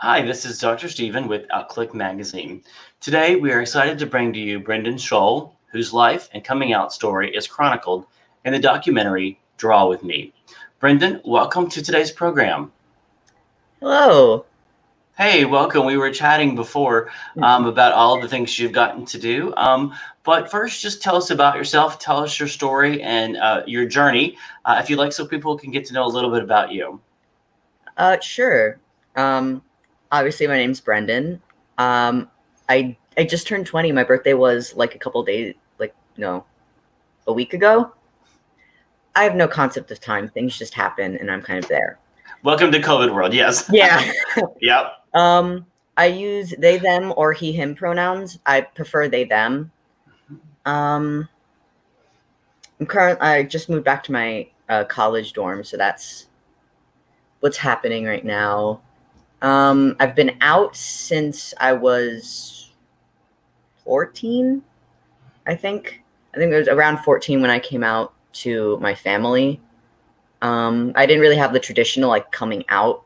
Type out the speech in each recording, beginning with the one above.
Hi, this is Dr. Steven with Outclick Magazine. Today, we are excited to bring to you Brendon Scholl, whose life and coming out story is chronicled in the documentary Draw With Me. Brendon, welcome to today's program. Hello. Hey, welcome. We were chatting before um, about all the things you've gotten to do. Um, but first, just tell us about yourself. Tell us your story and uh, your journey, uh, if you'd like, so people can get to know a little bit about you. Uh, sure. Um, obviously, my name's Brendon. Um, I I just turned twenty. My birthday was like a couple days, like no, a week ago. I have no concept of time. Things just happen, and I'm kind of there. Welcome to COVID world. Yes. Yeah. yep. Um, I use they, them, or he, him pronouns. I prefer they, them. Um, I'm current. I just moved back to my uh, college dorm, so that's what's happening right now. Um, I've been out since I was 14, I think. I think it was around 14 when I came out to my family. Um, I didn't really have the traditional like coming out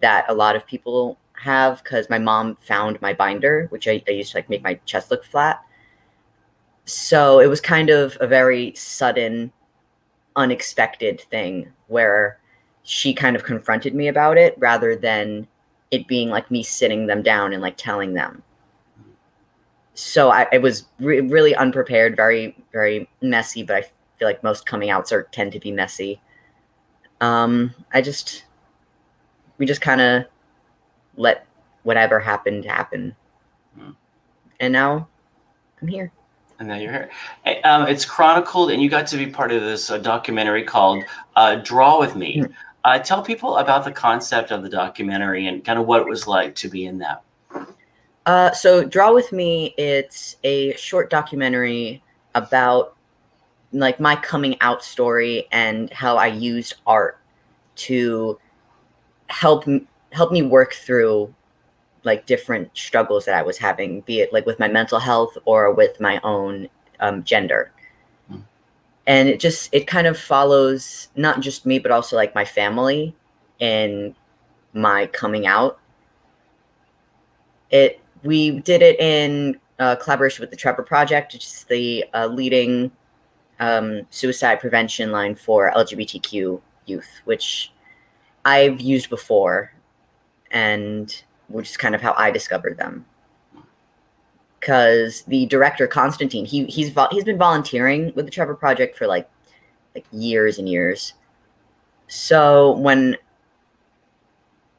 that a lot of people have because my mom found my binder, which I, I used to like make my chest look flat. So it was kind of a very sudden, unexpected thing where she kind of confronted me about it rather than it being like me sitting them down and like telling them. So I, it was re- really unprepared, very, very messy, but I feel like most coming outs are tend to be messy. Um, I just, we just kind of let whatever happened happen. Mm. And now I'm here. And now you're here. Um, it's chronicled, and you got to be part of this uh, documentary called uh, Draw With Me. Mm. Uh, tell people about the concept of the documentary and kind of what it was like to be in that. Uh, so Draw With Me, it's a short documentary about like my coming out story and how I used art to help help me work through like different struggles that I was having, be it like with my mental health or with my own um, gender. And it just it kind of follows not just me but also like my family and my coming out. It we did it in uh, collaboration with the Trevor Project, which is the uh, leading um, suicide prevention line for LGBTQ youth, which I've used before, and which is kind of how I discovered them. Because the director Constantine, he he's vo- he's been volunteering with the Trevor Project for like like years and years. So when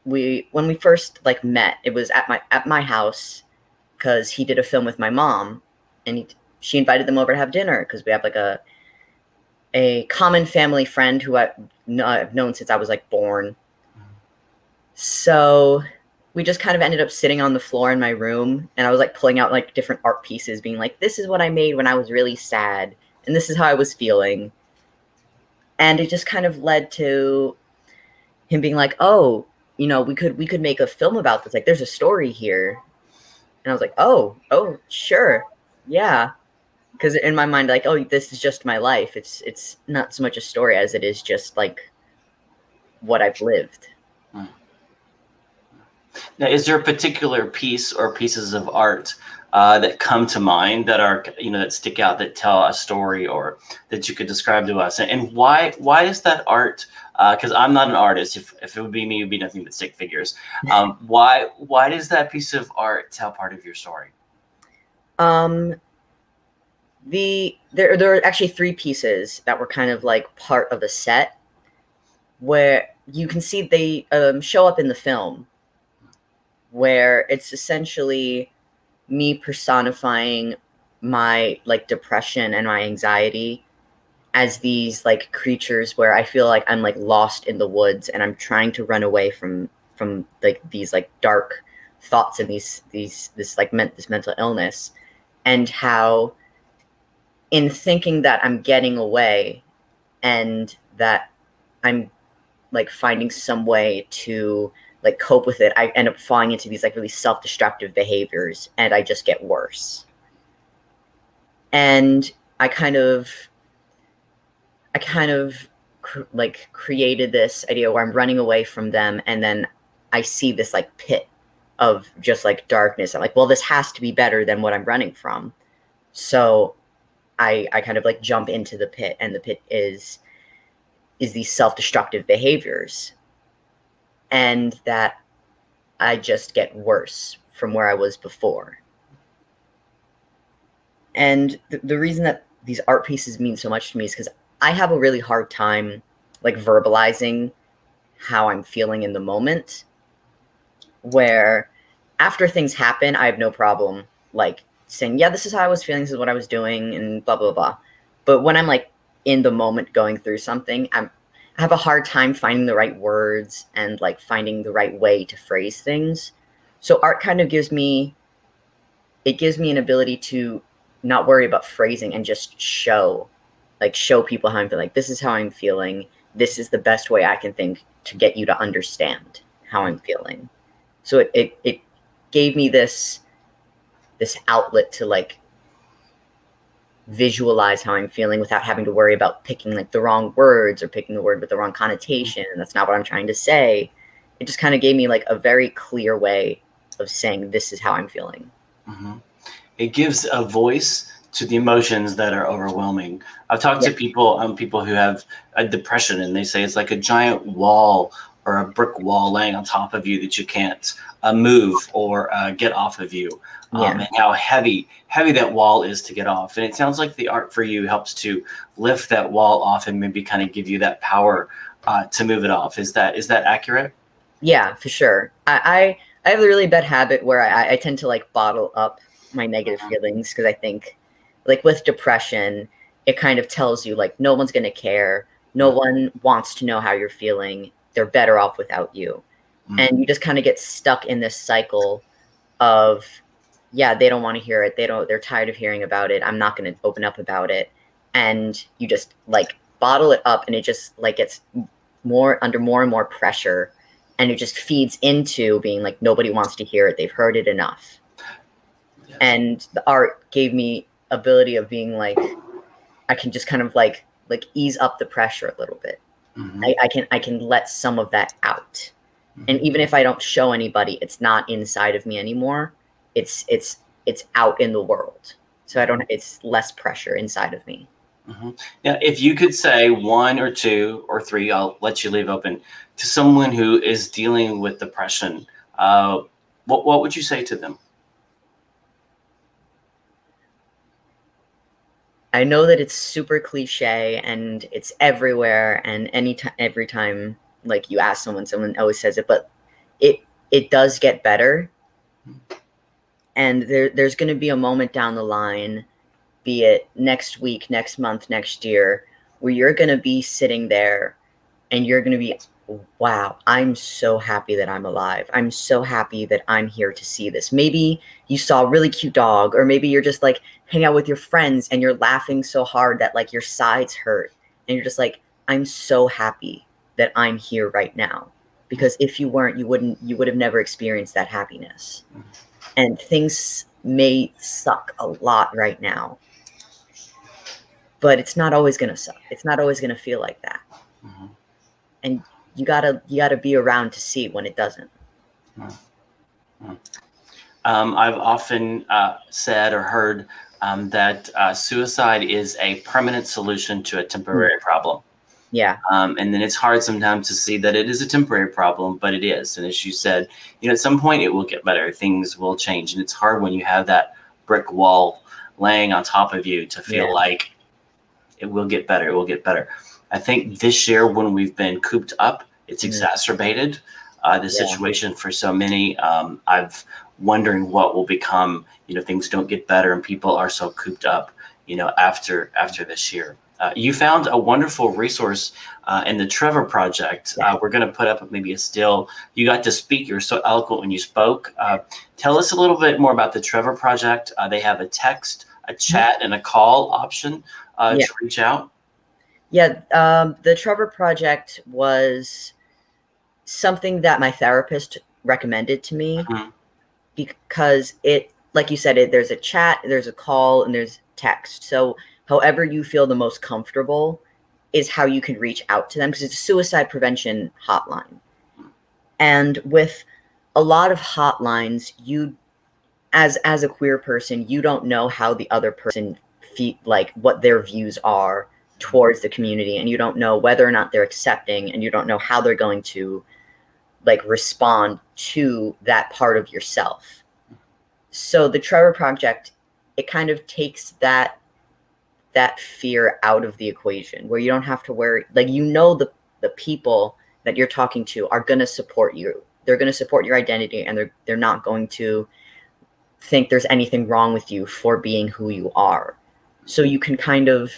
we when we first like met, it was at my at my house because he did a film with my mom, and he, she invited them over to have dinner because we have like a a common family friend who I, I've known since I was like born. Mm-hmm. So we just kind of ended up sitting on the floor in my room, and I was like pulling out like different art pieces, being like, "This is what I made when I was really sad, and this is how I was feeling." And it just kind of led to him being like, "Oh, you know, we could we could make a film about this. Like, there's a story here." And I was like, "Oh, oh, sure, yeah." Because in my mind, like, oh, this is just my life. It's it's not so much a story as it is just like what I've lived. Hmm. Now, is there a particular piece or pieces of art uh, that come to mind that are, you know, that stick out, that tell a story, or that you could describe to us? And, and why why is that art? Because I'm not an artist. If, if it would be me, it would be nothing but stick figures. Um, why why does that piece of art tell part of your story? Um, the there there are actually three pieces that were kind of like part of a set where you can see they um, show up in the film where it's essentially me personifying my like depression and my anxiety as these like creatures where I feel like I'm like lost in the woods and I'm trying to run away from from like these like dark thoughts and these these this like meant this mental illness and how in thinking that I'm getting away and that I'm like finding some way to like cope with it, I end up falling into these like really self-destructive behaviors and I just get worse. And I kind of I kind of cr- like created this idea where I'm running away from them and then I see this like pit of just like darkness. I'm like, well, this has to be better than what I'm running from. So I I kind of like jump into the pit and the pit is is these self-destructive behaviors. And that I just get worse from where I was before. And th- the reason that these art pieces mean so much to me is because I have a really hard time like verbalizing how I'm feeling in the moment. Where after things happen, I have no problem like saying, yeah, this is how I was feeling, this is what I was doing, and blah blah blah. But when I'm like in the moment going through something, I'm I have a hard time finding the right words and like finding the right way to phrase things. So art kind of gives me it gives me an ability to not worry about phrasing and just show like show people how I'm feeling. Like this is how I'm feeling. This is the best way I can think to get you to understand how I'm feeling. So it it, it gave me this this outlet to like visualize how I'm feeling without having to worry about picking like the wrong words or picking the word with the wrong connotation. That's not what I'm trying to say. It just kind of gave me like a very clear way of saying this is how I'm feeling. Mm-hmm. It gives a voice to the emotions that are overwhelming. I've talked yeah. to people, um, people who have a depression, and they say it's like a giant wall or a brick wall laying on top of you that you can't uh, move or uh, get off of you um, and how heavy heavy that wall is to get off. And it sounds like the art for you helps to lift that wall off and maybe kind of give you that power uh, to move it off. Is that is that accurate? Yeah, for sure. I I, I have a really bad habit where I, I tend to like bottle up my negative uh-huh. feelings because I think like with depression, it kind of tells you like no one's gonna care. No mm-hmm. one wants to know how you're feeling. They're better off without you. Mm-hmm. And you just kind of get stuck in this cycle of yeah, they don't want to hear it. They don't, they're tired of hearing about it. I'm not going to open up about it. And you just like bottle it up and it just like gets more under more and more pressure. And it just feeds into being like, nobody wants to hear it. They've heard it enough. And the art gave me ability of being like, I can just kind of like, like ease up the pressure a little bit. Mm-hmm. I, I can, I can let some of that out. Mm-hmm. And even if I don't show anybody, it's not inside of me anymore it's it's it's out in the world. So i don't it's less pressure inside of me. Mm-hmm. now if you could say one or two or three i'll let you leave open to someone who is dealing with depression uh, what, what would you say to them? I know that it's super cliche and it's everywhere and anytime every time like you ask someone someone always says it but it it does get better. Mm-hmm and there, there's going to be a moment down the line be it next week next month next year where you're going to be sitting there and you're going to be wow i'm so happy that i'm alive. I'm so happy that i'm here to see this. Maybe you saw a really cute dog or maybe you're just like hang out with your friends and you're laughing so hard that like your sides hurt and you're just like i'm so happy that i'm here right now. Because if you weren't you wouldn't you would have never experienced that happiness. Mm-hmm and things may suck a lot right now but it's not always going to suck it's not always going to feel like that mm-hmm. and you gotta you gotta be around to see when it doesn't mm-hmm. um, i've often uh, said or heard um, that uh, suicide is a permanent solution to a temporary mm-hmm. problem yeah. Um, and then it's hard sometimes to see that it is a temporary problem, but it is. And as you said, you know, at some point it will get better. Things will change. And it's hard when you have that brick wall laying on top of you to feel yeah. like it will get better. It will get better. I think this year when we've been cooped up, it's mm-hmm. exacerbated uh, the yeah. situation for so many. Um, I've wondering what will become, you know, things don't get better and people are so cooped up, you know, after after this year. Uh, you found a wonderful resource uh, in the Trevor Project. Uh, we're going to put up maybe a still. You got to speak. You're so eloquent when you spoke. Uh, tell us a little bit more about the Trevor Project. Uh, they have a text, a mm-hmm. chat, and a call option uh, yeah. to reach out. Yeah, um, the Trevor Project was something that my therapist recommended to me mm-hmm. because it, like you said, it there's a chat, there's a call, and there's text. So however you feel the most comfortable is how you can reach out to them because it's a suicide prevention hotline. And with a lot of hotlines you as as a queer person you don't know how the other person feel like what their views are towards the community and you don't know whether or not they're accepting and you don't know how they're going to like respond to that part of yourself so the trevor project it kind of takes that that fear out of the equation where you don't have to worry like you know the the people that you're talking to are going to support you. They're going to support your identity and they're they're not going to think there's anything wrong with you for being who you are. So you can kind of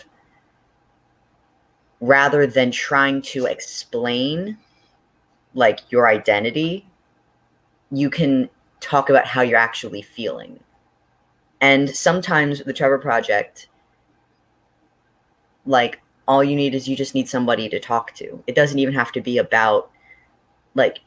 rather than trying to explain like your identity you can talk about how you're actually feeling. And sometimes the trevor project like all you need is you just need somebody to talk to it doesn't even have to be about like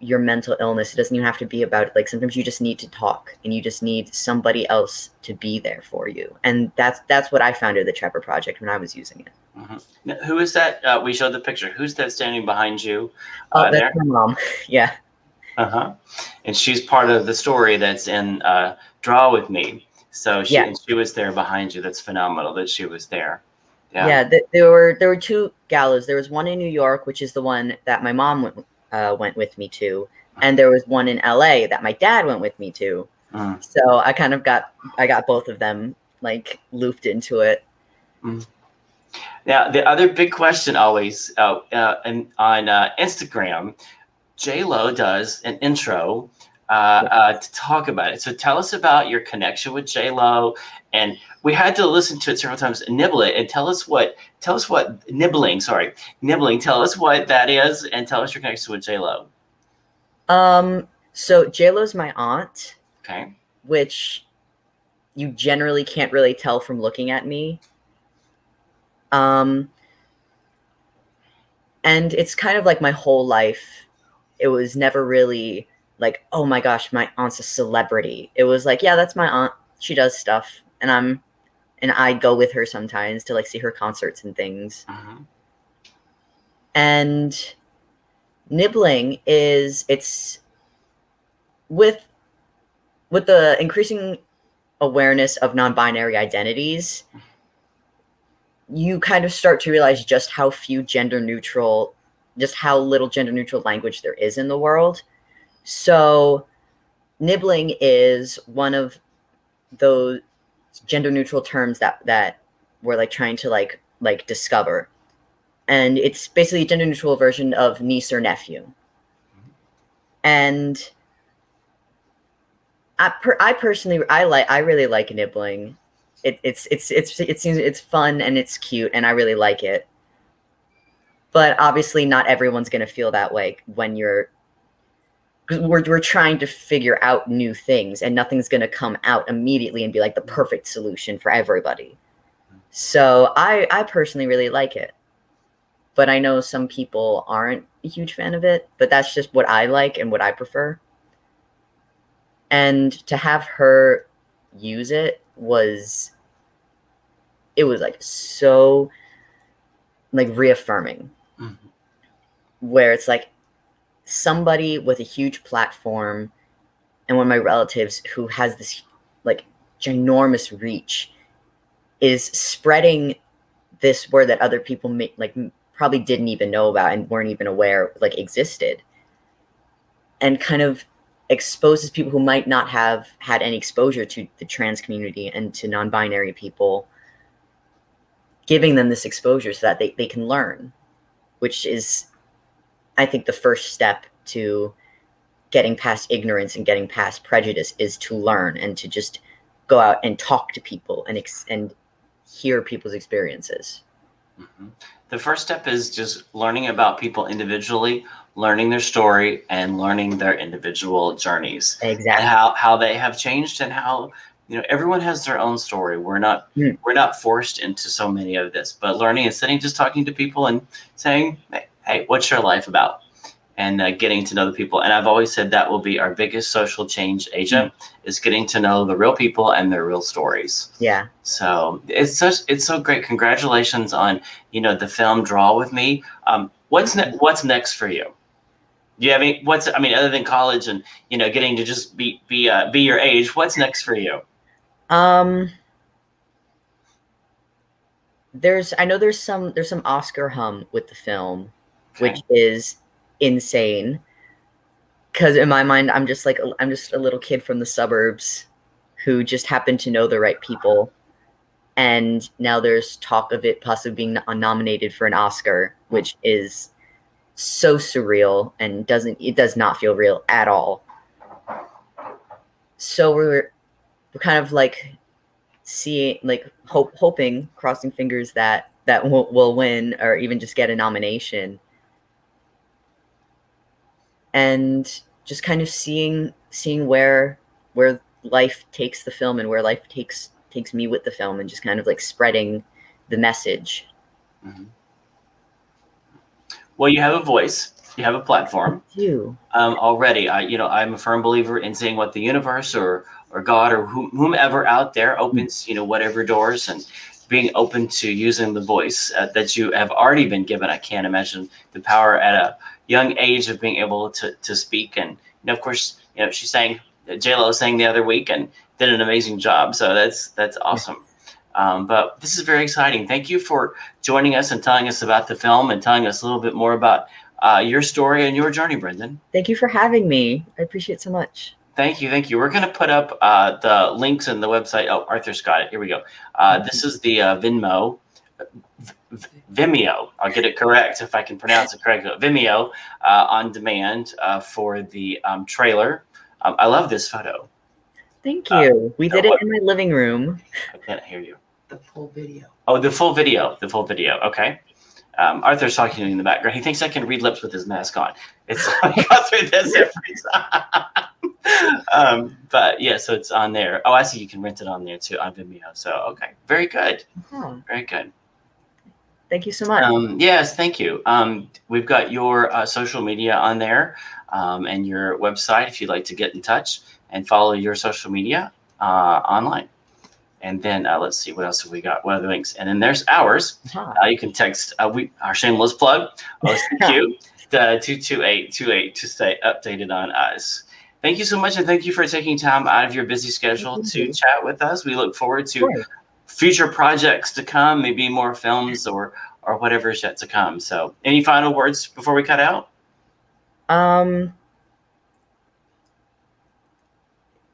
your mental illness it doesn't even have to be about like sometimes you just need to talk and you just need somebody else to be there for you and that's that's what i found at the trevor project when i was using it Mhm. Now, Who is that? Uh, we showed the picture. Who's that standing behind you? oh Uh, there. my mom yeah Uh huh. And she's part of the story that's in uh, Draw with Me. So she Yeah. she was there behind you. That's phenomenal that she was there. Yeah. yeah, th- there were there were two galas there was one in new york which is the one that my mom went, uh, went with me to and there was one in la that my dad went with me to Mm. so i kind of got i got both of them like looped into it Now the other big question always uh, uh, in, on uh, Instagram, J Lo does an intro uh, uh, to talk about it. So tell us about your connection with J Lo, and we had to listen to it several times, and nibble it, and tell us what tell us what nibbling. Sorry, nibbling. Tell us what that is, and tell us your connection with J Lo. um so j-lo's my aunt Okay. which you generally can't really tell from looking at me. Um, and it's kind of like my whole life. It was never really like, oh my gosh, my aunt's a celebrity. It was like, yeah, that's my aunt. She does stuff, and I'm, and I go with her sometimes to like see her concerts and things. Mhm. And nibbling is it's with with the increasing awareness of non-binary identities you kind of start to realize just how few gender neutral just how little gender neutral language there is in the world so nibbling is one of those gender neutral terms that that we're like trying to like like discover and it's basically a gender neutral version of niece or nephew and I, per, I personally I like I really like nibbling. It, it's it's it's it seems it's fun and it's cute and I really like it. But obviously, not everyone's gonna feel that way when you're. We're we're trying to figure out new things and nothing's gonna come out immediately and be like the perfect solution for everybody. So I I personally really like it, but I know some people aren't a huge fan of it. But that's just what I like and what I prefer and to have her use it was it was like so like reaffirming Mhm. where it's like somebody with a huge platform and one of my relatives who has this like ginormous reach is spreading this word that other people may like probably didn't even know about and weren't even aware like existed and kind of exposes people who might not have had any exposure to the trans community and to non-binary people giving them this exposure so that they, they can learn which is i think the first step to getting past ignorance and getting past prejudice is to learn and to just go out and talk to people and ex- and hear people's experiences Mhm. The first step is just learning about people individually, learning their story, and learning their individual journeys. exactly how how they have changed and how you know everyone has their own story we're not Mm. we're not forced into so many of this but learning and sitting just talking to people and saying hey, hey what's your life about? And uh, getting to know the people. And i've always said that will be our biggest social change agent is getting to know the real people and their real stories. Yeah. So it's such it's so great. Congratulations on you know the film draw with me. Um, what's ne- what's next for you? Do you have any? What's I mean, other than college and you know getting to just be be uh, be your age, what's next for you? Um, there's I know there's some there's some Oscar hum with the film, Okay. which is insane. Because in my mind, I'm just like I'm just a little kid from the suburbs who just happened to know the right people, and now there's talk of it possibly being nominated for an Oscar, which is so surreal and doesn't it does not feel real at all. So we're we're kind of like seeing like hope hoping crossing fingers that that will, will win or even just get a nomination and just kind of seeing seeing where where life takes the film and where life takes takes me with the film and just kind of like spreading the message Mhm. Well, you have a voice, you have a platform you um, already. I, you know, I'm a firm believer in seeing what the universe or or God or whom, whomever out there opens, you know, whatever doors and being open to using the voice uh, that you have already been given. I can't imagine the power at a young age of being able to to speak. And you know, of course, you know, she sang J Lo sang the other week and did an amazing job. So that's that's awesome. Um, but this is very exciting. Thank you for joining us and telling us about the film and telling us a little bit more about uh, your story and your journey, Brendon. thank you for having me i appreciate it so much Thank you, thank you. We're going to put up uh, the links in the website. Oh, Arthur's got it. Here we go. Uh, this is the uh, Venmo, Vimeo. I'll get it correct if I can pronounce it correctly. Vimeo uh, on demand uh, for the um, trailer. Um, I love this photo. thank Uh, you we so did it what- in my living room I can't hear you. the full video. Oh, the full video. The full video. Okay. Um, Arthur's talking to me in the background. He thinks I can read lips with his mask on. It's I go through this every time. um, but yeah, so it's on there. Oh, I see. You can rent it on there too on Vimeo. So okay, very good, Huh. very good. Thank you so much Um, yes, thank you. Um, we've got your uh, social media on there um, and your website if you'd like to get in touch and follow your social media uh, online. And then uh, let's see what else have we got. What are the links? And then there's ours. Huh. Uh, you can text uh, we our shameless plug OCQ to two two eight two eight to stay updated on us. Thank you so much, and thank you for taking time out of your busy schedule to chat with us. We look forward to Sure. Future projects to come, maybe more films or or whatever is yet to come. So, any final words before we cut out? Um,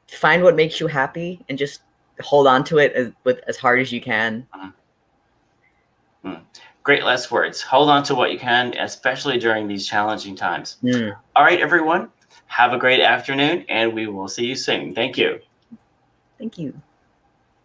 find what makes you happy and just hold on to it as with as hard as you can. Great last words. Hold on to what you can, especially during these challenging times. Mm. All right, everyone. Have a great afternoon, and we will see you soon. Thank you. Thank you.